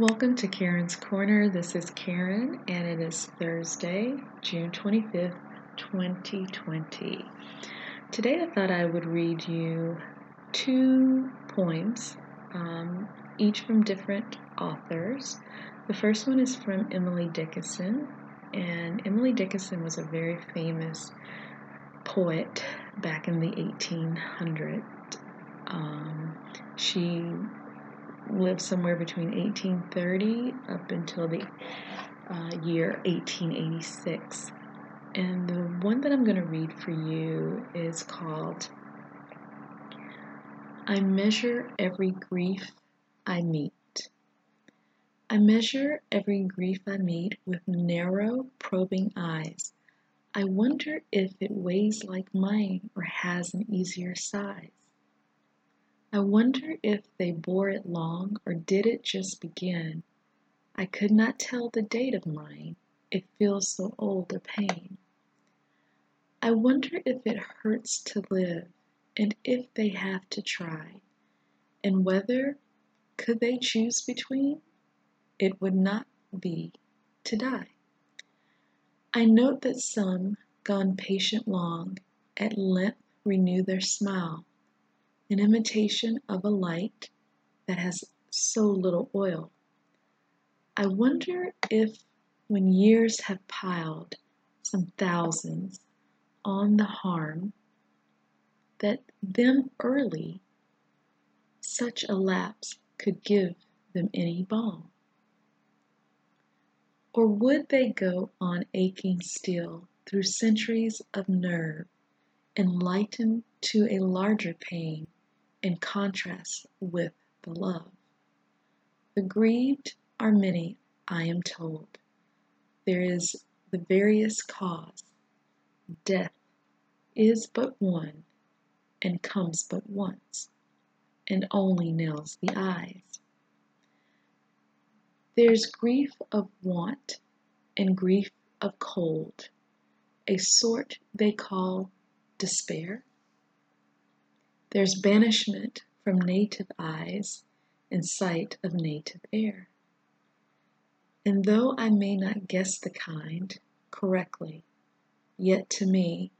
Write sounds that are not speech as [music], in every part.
Welcome to Karen's Corner. This is Karen, and it is Thursday, June 25th, 2020. Today I thought I would read you two poems, um, each from different authors. The first one is from Emily Dickinson, and Emily Dickinson was a very famous poet back in the 1800s. Um, she lived somewhere between 1830 up until the uh, year 1886. And the one that I'm going to read for you is called I Measure Every Grief I Meet. I measure every grief I meet with narrow, probing eyes. I wonder if it weighs like mine or has an easier size. I wonder if they bore it long or did it just begin. I could not tell the date of mine, it feels so old a pain. I wonder if it hurts to live and if they have to try, and whether, could they choose between, it would not be to die. I note that some, gone patient long, at length renew their smile, an imitation of a light that has so little oil. I wonder if, when years have piled some thousands on the harm, that them early such a lapse could give them any balm. Or would they go on aching still through centuries of nerve, enlightened to a larger pain in contrast with the love? The grieved are many, I am told. There is the various cause. Death is but one, and comes but once, and only nails the eyes. There's grief of want and grief of cold, a sort they call despair. There's banishment from native eyes and sight of native air. And though I may not guess the kind correctly, yet to me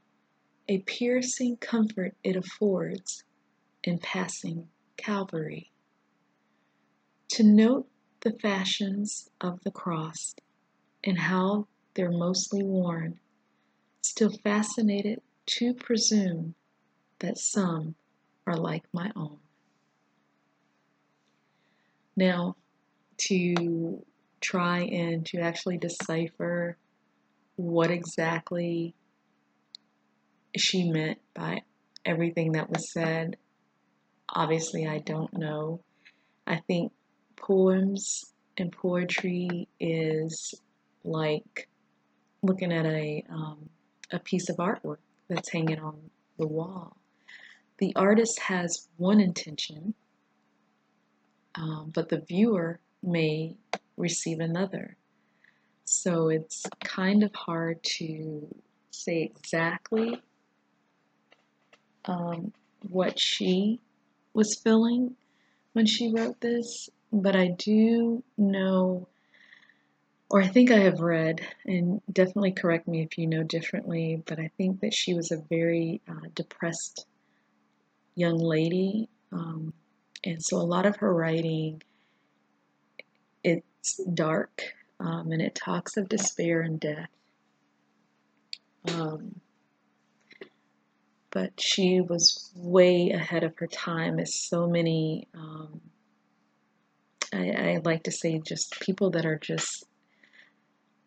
a piercing comfort it affords in passing Calvary. To note the fashions of the cross and how they're mostly worn, still fascinated to presume that some are like my own. Now, to try and to actually decipher what exactly she meant by everything that was said, obviously, I don't know. I think poems and poetry is like looking at a um, a piece of artwork that's hanging on the wall. The artist has one intention, um, but the viewer may receive another. So it's kind of hard to say exactly um, what she was feeling when she wrote this, but I do know, or I think I have read, and definitely correct me if you know differently, but I think that she was a very uh, depressed young lady. Um, and so a lot of her writing, it's dark um, and it talks of despair and death. Um, but she was way ahead of her time, as so many, um, I, I like to say, just people that are just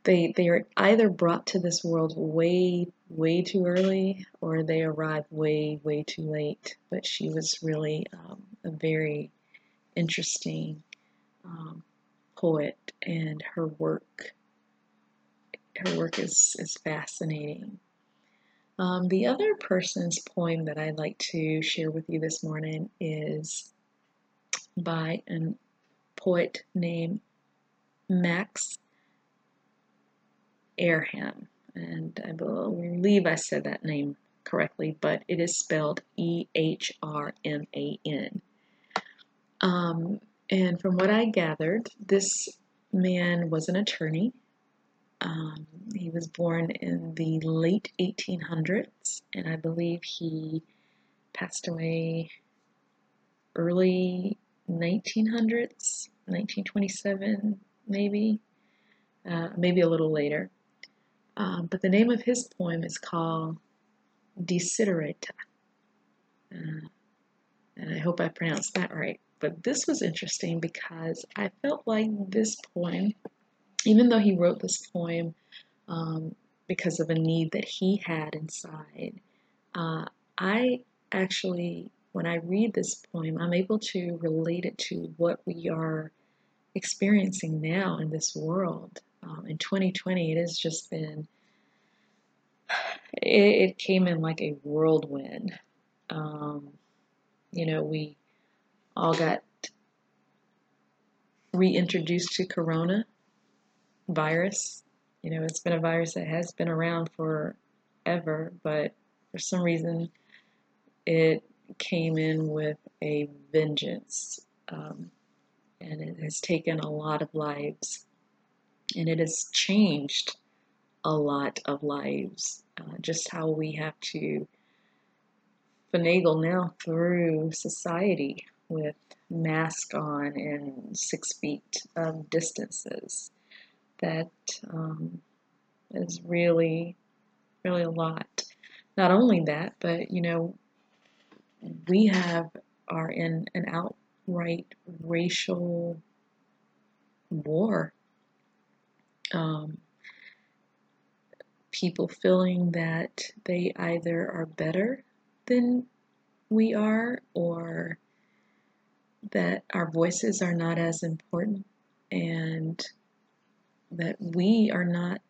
they they are either brought to this world way way too early or they arrive way way too late. But she was really um, a very interesting um, poet, and her work her work is is fascinating. Um, the other person's poem that I'd like to share with you this morning is by a poet named Max Ehrmann. And I believe I said that name correctly, but it is spelled E H R M A N. Um, And from what I gathered, this man was an attorney. Um, he was born in the late 1800s, and I believe he passed away early 1900s, 1927, maybe, uh, maybe a little later. Um, but the name of his poem is called Desiderata. Uh, and I hope I pronounced that right. But this was interesting because I felt like this poem, even though he wrote this poem um, because of a need that he had inside, uh, I actually, when I read this poem, I'm able to relate it to what we are experiencing now in this world. Um, in 2020, it has just been, it, it came in like a whirlwind. Um, you know, we all got reintroduced to corona virus. You know, it's been a virus that has been around forever, but for some reason it came in with a vengeance. Um, and it has taken a lot of lives. And it has changed a lot of lives. Uh, just how we have to finagle now through society with mask on and six feet of distances. That um, is really, really a lot. Not only that, but you know, we have are in an outright racial war. Um, people feeling that they either are better than we are or that our voices are not as important and that we are not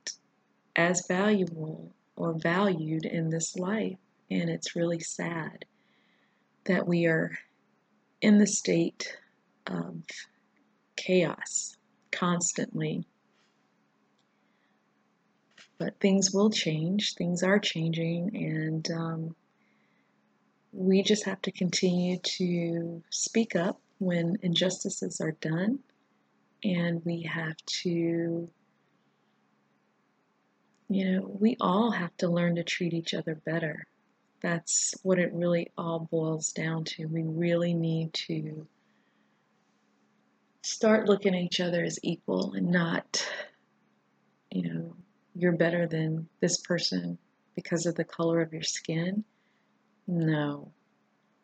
as valuable or valued in this life. And it's really sad that we are in the state of chaos constantly. But things will change, things are changing, and um, we just have to continue to speak up when injustices are done, and we have to, you know, we all have to learn to treat each other better. That's what it really all boils down to. We really need to start looking at each other as equal and not, you know, you're better than this person because of the color of your skin. No,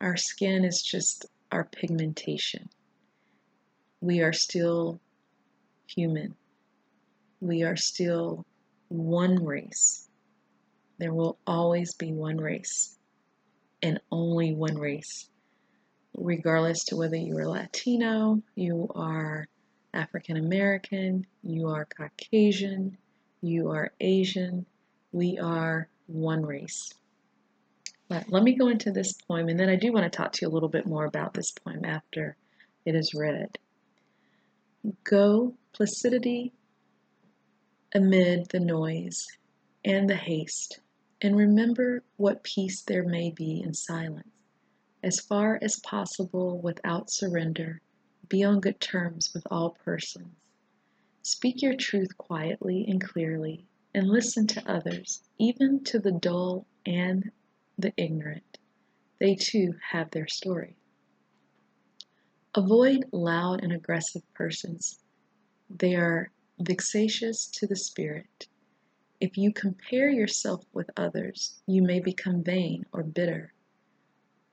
our skin is just our pigmentation. We are still human. We are still one race. There will always be one race and only one race, regardless to whether you are Latino, you are African American, you are Caucasian, you are Asian. We are one race. But let me go into this poem, and then I do want to talk to you a little bit more about this poem after it is read. Go, placidity, amid the noise and the haste and remember what peace there may be in silence. As far as possible, without surrender, be on good terms with all persons. Speak your truth quietly and clearly, and listen to others, even to the dull and the ignorant. They too have their story. Avoid loud and aggressive persons. They are vexatious to the spirit. If you compare yourself with others, you may become vain or bitter.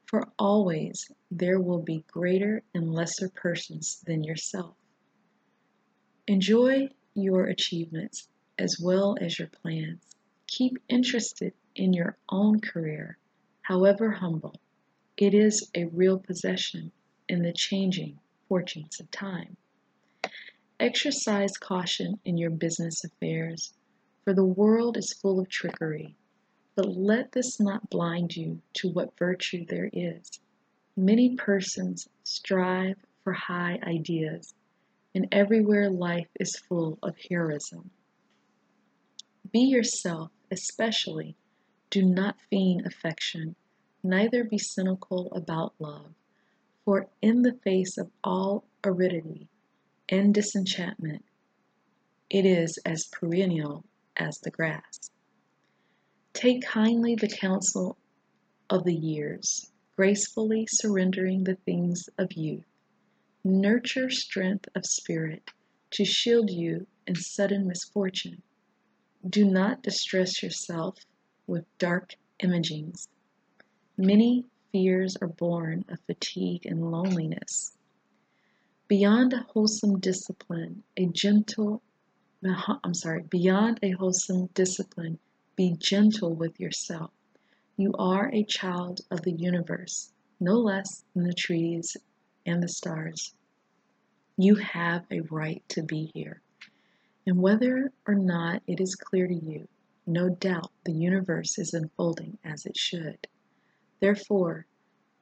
For always there will be greater and lesser persons than yourself. Enjoy your achievements as well as your plans. Keep interested in your own career, however humble. It is a real possession in the changing fortunes of time. Exercise caution in your business affairs for the world is full of trickery. But let this not blind you to what virtue there is. Many persons strive for high ideas, and everywhere life is full of heroism. Be yourself, especially. Do not feign affection, neither be cynical about love, for in the face of all aridity and disenchantment, it is as perennial as the grass. Take kindly the counsel of the years, gracefully surrendering the things of youth. Nurture strength of spirit to shield you in sudden misfortune. Do not distress yourself with dark imagings. Many fears are born of fatigue and loneliness. Beyond a wholesome discipline, a gentle, uh-huh, I'm sorry, beyond a wholesome discipline, be gentle with yourself. You are a child of the universe, no less than the trees and the stars. You have a right to be here. And whether or not it is clear to you, no doubt the universe is unfolding as it should. Therefore,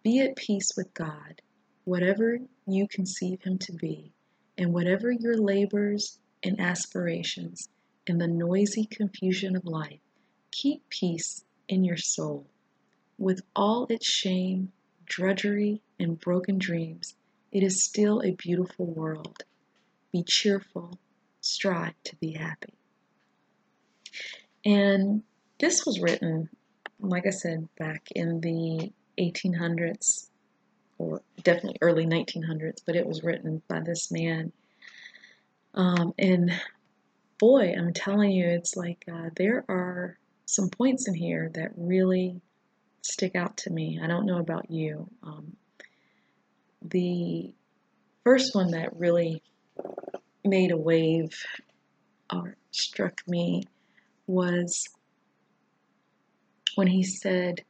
be at peace with God, whatever you conceive Him to be, and whatever your labors and aspirations in the noisy confusion of life, keep peace in your soul. With all its shame, drudgery, and broken dreams, it is still a beautiful world. Be cheerful, strive to be happy. And this was written, like I said, back in the 1800s, or definitely early 1900s, but it was written by this man. Um, and boy, I'm telling you, it's like uh, there are some points in here that really stick out to me. I don't know about you. Um, the first one that really made a wave or struck me was when he said,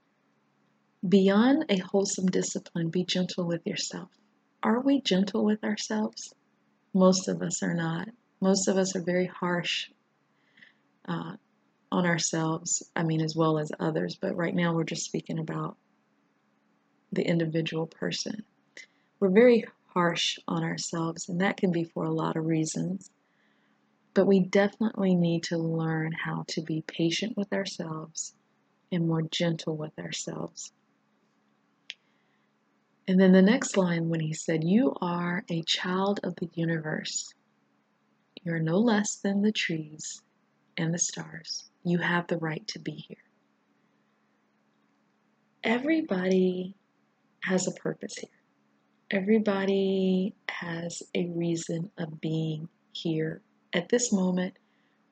Beyond a wholesome discipline, be gentle with yourself. Are we gentle with ourselves? Most of us are not. Most of us are very harsh uh, on ourselves, I mean, as well as others, but right now we're just speaking about the individual person. We're very harsh on ourselves, and that can be for a lot of reasons. But we definitely need to learn how to be patient with ourselves and more gentle with ourselves. And then the next line, when he said, You are a child of the universe, you're no less than the trees and the stars. You have the right to be here. Everybody has a purpose here. Everybody has a reason of being here at this moment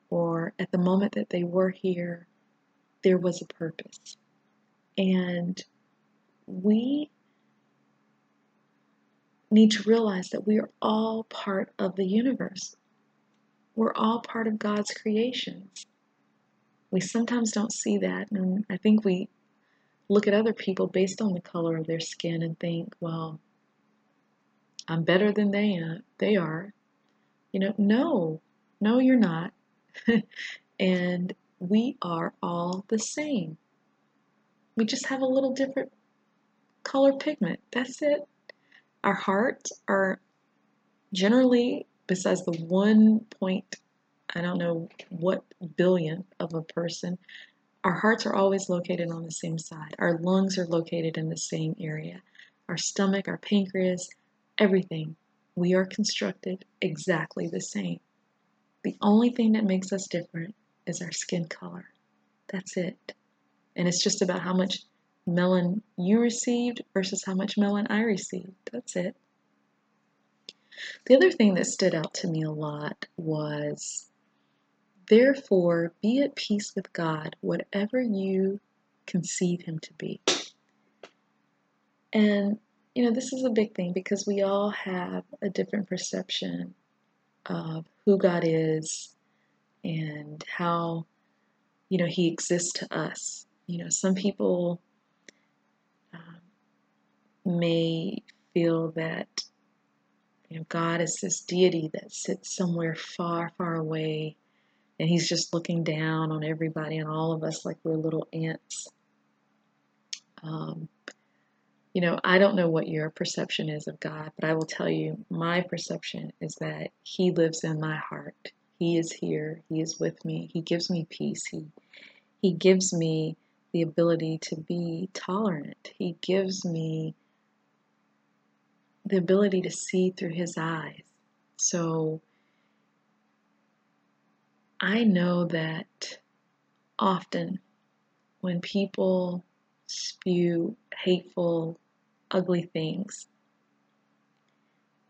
or at the moment that they were here. There was a purpose. And we need to realize that we are all part of the universe. We're all part of God's creations. We sometimes don't see that, and I think we look at other people based on the color of their skin and think, well, I'm better than they are. They are. You know, no, no, you're not. [laughs] and we are all the same. We just have a little different color pigment. That's it. Our hearts are generally, besides the one point, I don't know what billion of a person, our hearts are always located on the same side. Our lungs are located in the same area. Our stomach, our pancreas, everything. We are constructed exactly the same. The only thing that makes us different is our skin color. That's it. And it's just about how much melanin you received versus how much melanin I received. That's it. The other thing that stood out to me a lot was therefore be at peace with God, whatever you conceive Him to be. And, you know, this is a big thing because we all have a different perception of who God is and how, you know, He exists to us. You know, some people may feel that you know God is this deity that sits somewhere far, far away, and He's just looking down on everybody and all of us like we're little ants. Um, you know, I don't know what your perception is of God, but I will tell you my perception is that He lives in my heart. He is here. He is with me. He gives me peace. He He gives me the ability to be tolerant. He gives me the ability to see through his eyes. So I know that often when people spew hateful, ugly things,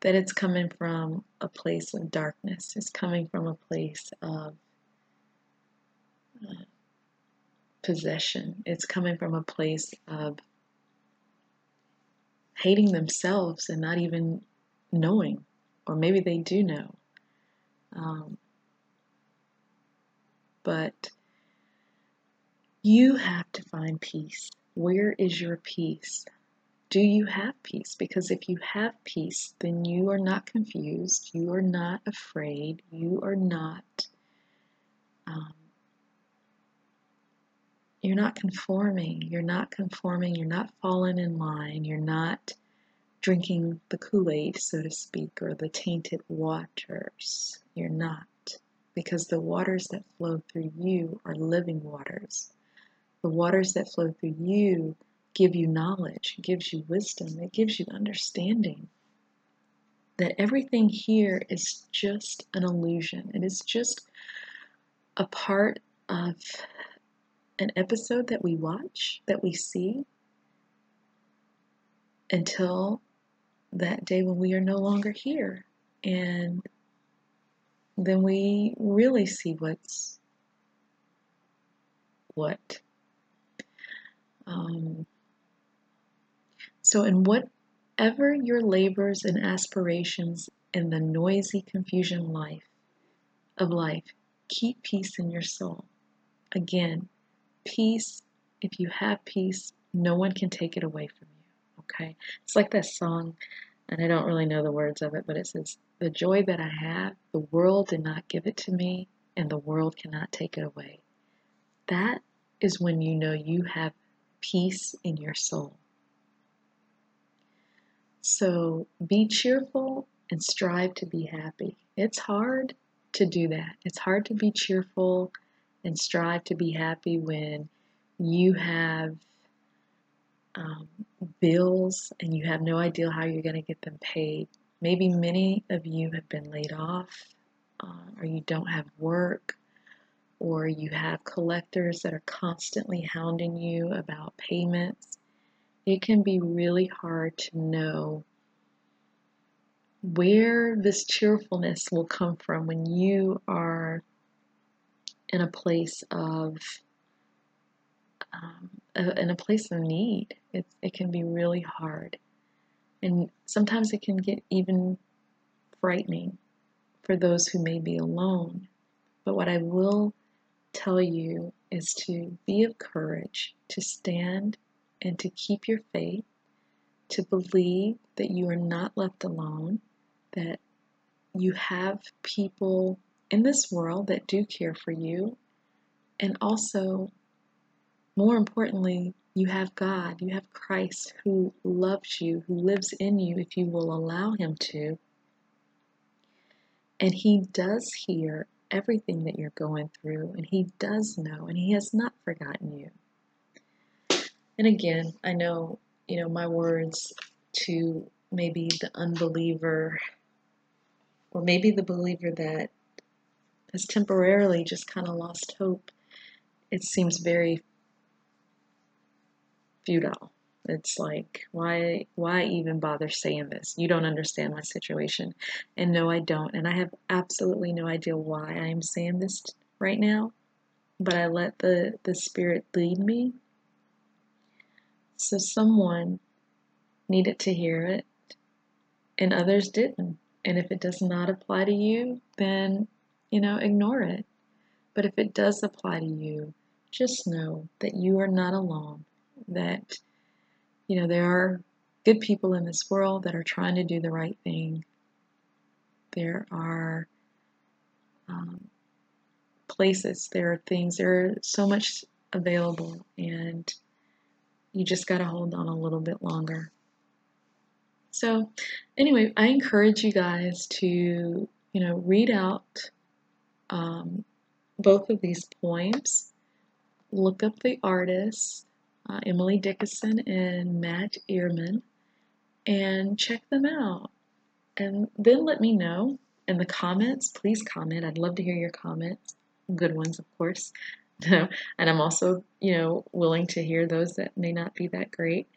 that it's coming from a place of darkness. It's coming from a place of uh, possession. It's coming from a place of hating themselves and not even knowing, or maybe they do know. Um, but you have to find peace. Where is your peace? Do you have peace? Because if you have peace, then you are not confused, you are not afraid, you are not. Um, you're not conforming. You're not conforming. You're not falling in line. You're not drinking the Kool Aid, so to speak, or the tainted waters. You're not. Because the waters that flow through you are living waters. The waters that flow through you give you knowledge, gives you wisdom, it gives you understanding. That everything here is just an illusion. It is just a part of an episode that we watch, that we see, until that day when we are no longer here. And then we really see what's what. Um, so, in whatever your labors and aspirations in the noisy confusion life of life, keep peace in your soul. Again, peace, if you have peace, no one can take it away from you. Okay? It's like that song, and I don't really know the words of it, but it says, The joy that I have, the world did not give it to me, and the world cannot take it away. That is when you know you have peace in your soul. So be cheerful and strive to be happy. It's hard to do that. It's hard to be cheerful and strive to be happy when you have um, bills and you have no idea how you're going to get them paid. Maybe many of you have been laid off, uh, or you don't have work, or you have collectors that are constantly hounding you about payments. It can be really hard to know where this cheerfulness will come from when you are in a place of um, in a place of need. It, it can be really hard. And sometimes it can get even frightening for those who may be alone. But what I will tell you is to be of courage, to stand and to keep your faith, to believe that you are not left alone, that you have people in this world that do care for you. And also, more importantly, you have God, you have Christ who loves you, who lives in you if you will allow Him to. And He does hear everything that you're going through, and He does know, and He has not forgotten you. And again, I know, you know, my words to maybe the unbeliever or maybe the believer that has temporarily just kind of lost hope, it seems very futile. It's like, why why even bother saying this? You don't understand my situation. And no, I don't. And I have absolutely no idea why I am saying this right now, but I let the the spirit lead me. So someone needed to hear it and others didn't. And if it does not apply to you, then, you know, ignore it. But if it does apply to you, just know that you are not alone, that, you know, there are good people in this world that are trying to do the right thing. There are um, places, there are things, there are so much available, and you just got to hold on a little bit longer. So, anyway, I encourage you guys to, you know, read out um, both of these poems. Look up the artists, uh, Emily Dickinson and Matt Ehrmann, and check them out. And then let me know in the comments. Please comment. I'd love to hear your comments. Good ones, of course. [laughs] and I'm also, you know, willing to hear those that may not be that great.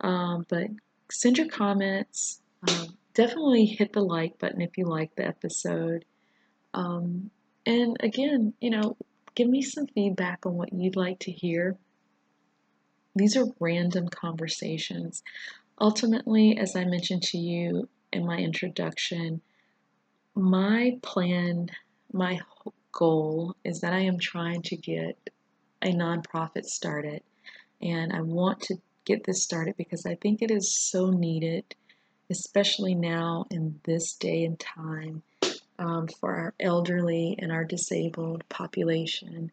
Um, but send your comments. Um, definitely hit the like button if you like the episode. Um, and again, you know, give me some feedback on what you'd like to hear. These are random conversations. Ultimately, as I mentioned to you in my introduction, my plan, my goal is that I am trying to get a nonprofit started. And I want to get this started because I think it is so needed, especially now in this day and time um, for our elderly and our disabled population.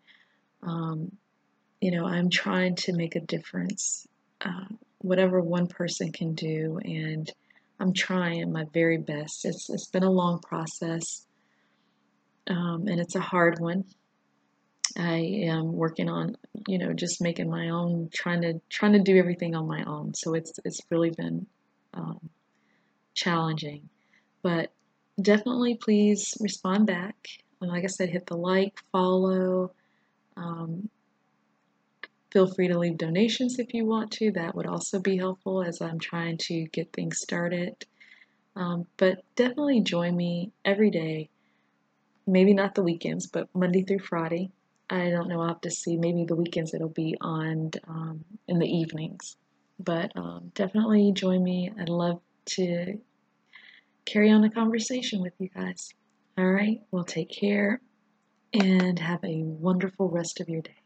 Um, you know, I'm trying to make a difference, uh, whatever one person can do, and I'm trying my very best. It's it's been a long process, um, and it's a hard one. I am working on, you know, just making my own, trying to trying to do everything on my own. So it's it's really been um, challenging, but definitely please respond back. And like I said, hit the like, follow. Um, feel free to leave donations if you want to. That would also be helpful as I'm trying to get things started. Um, but definitely join me every day. Maybe not the weekends, but Monday through Friday. I don't know. I'll have to see. Maybe the weekends it'll be on um, in the evenings. But um, definitely join me. I'd love to carry on a conversation with you guys. All right, well, take care and have a wonderful rest of your day.